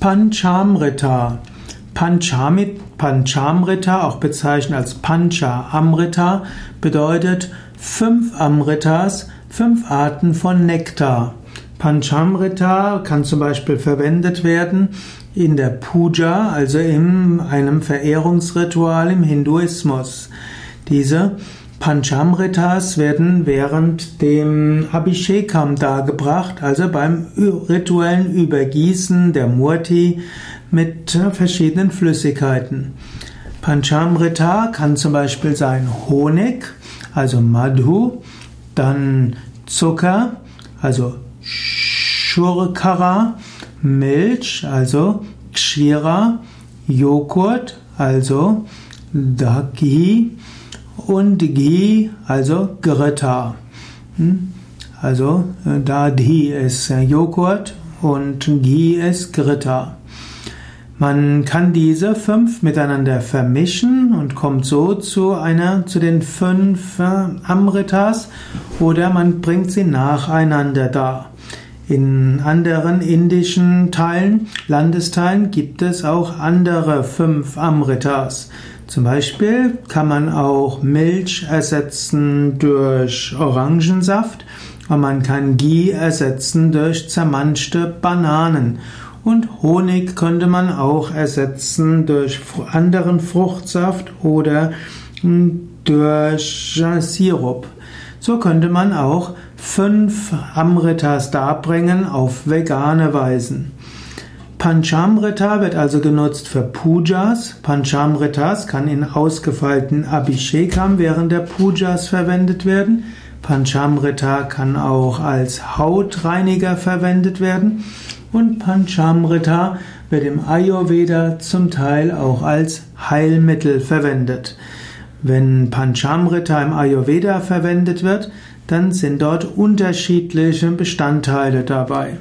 Panchamrita. Panchamrita, auch bezeichnet als Pancha Amrita, bedeutet fünf Amritas, fünf Arten von Nektar. Panchamrita kann zum Beispiel verwendet werden in der Puja, also in einem Verehrungsritual im Hinduismus. Diese Panchamritas werden während dem Abhishekam dargebracht, also beim rituellen Übergießen der Murti mit verschiedenen Flüssigkeiten. Panchamrita kann zum Beispiel sein Honig, also Madhu, dann Zucker, also Shurkara, Milch, also Kshira, Joghurt, also Dagi und Ghee, also Greta. Hm? Also Dadhi ist Joghurt und Ghee ist Greta. Man kann diese fünf miteinander vermischen und kommt so zu einer, zu den fünf Amritas oder man bringt sie nacheinander dar. In anderen indischen Teilen, Landesteilen gibt es auch andere fünf Amritas. Zum Beispiel kann man auch Milch ersetzen durch Orangensaft und man kann Ghee ersetzen durch zermanschte Bananen. Und Honig könnte man auch ersetzen durch anderen Fruchtsaft oder hm, durch Sirup. So könnte man auch fünf Amritas darbringen auf vegane Weisen. Panchamrita wird also genutzt für Pujas. Panchamritas kann in ausgefeilten Abhishekam während der Pujas verwendet werden. Panchamrita kann auch als Hautreiniger verwendet werden. Und Panchamrita wird im Ayurveda zum Teil auch als Heilmittel verwendet. Wenn Panchamrita im Ayurveda verwendet wird, dann sind dort unterschiedliche Bestandteile dabei.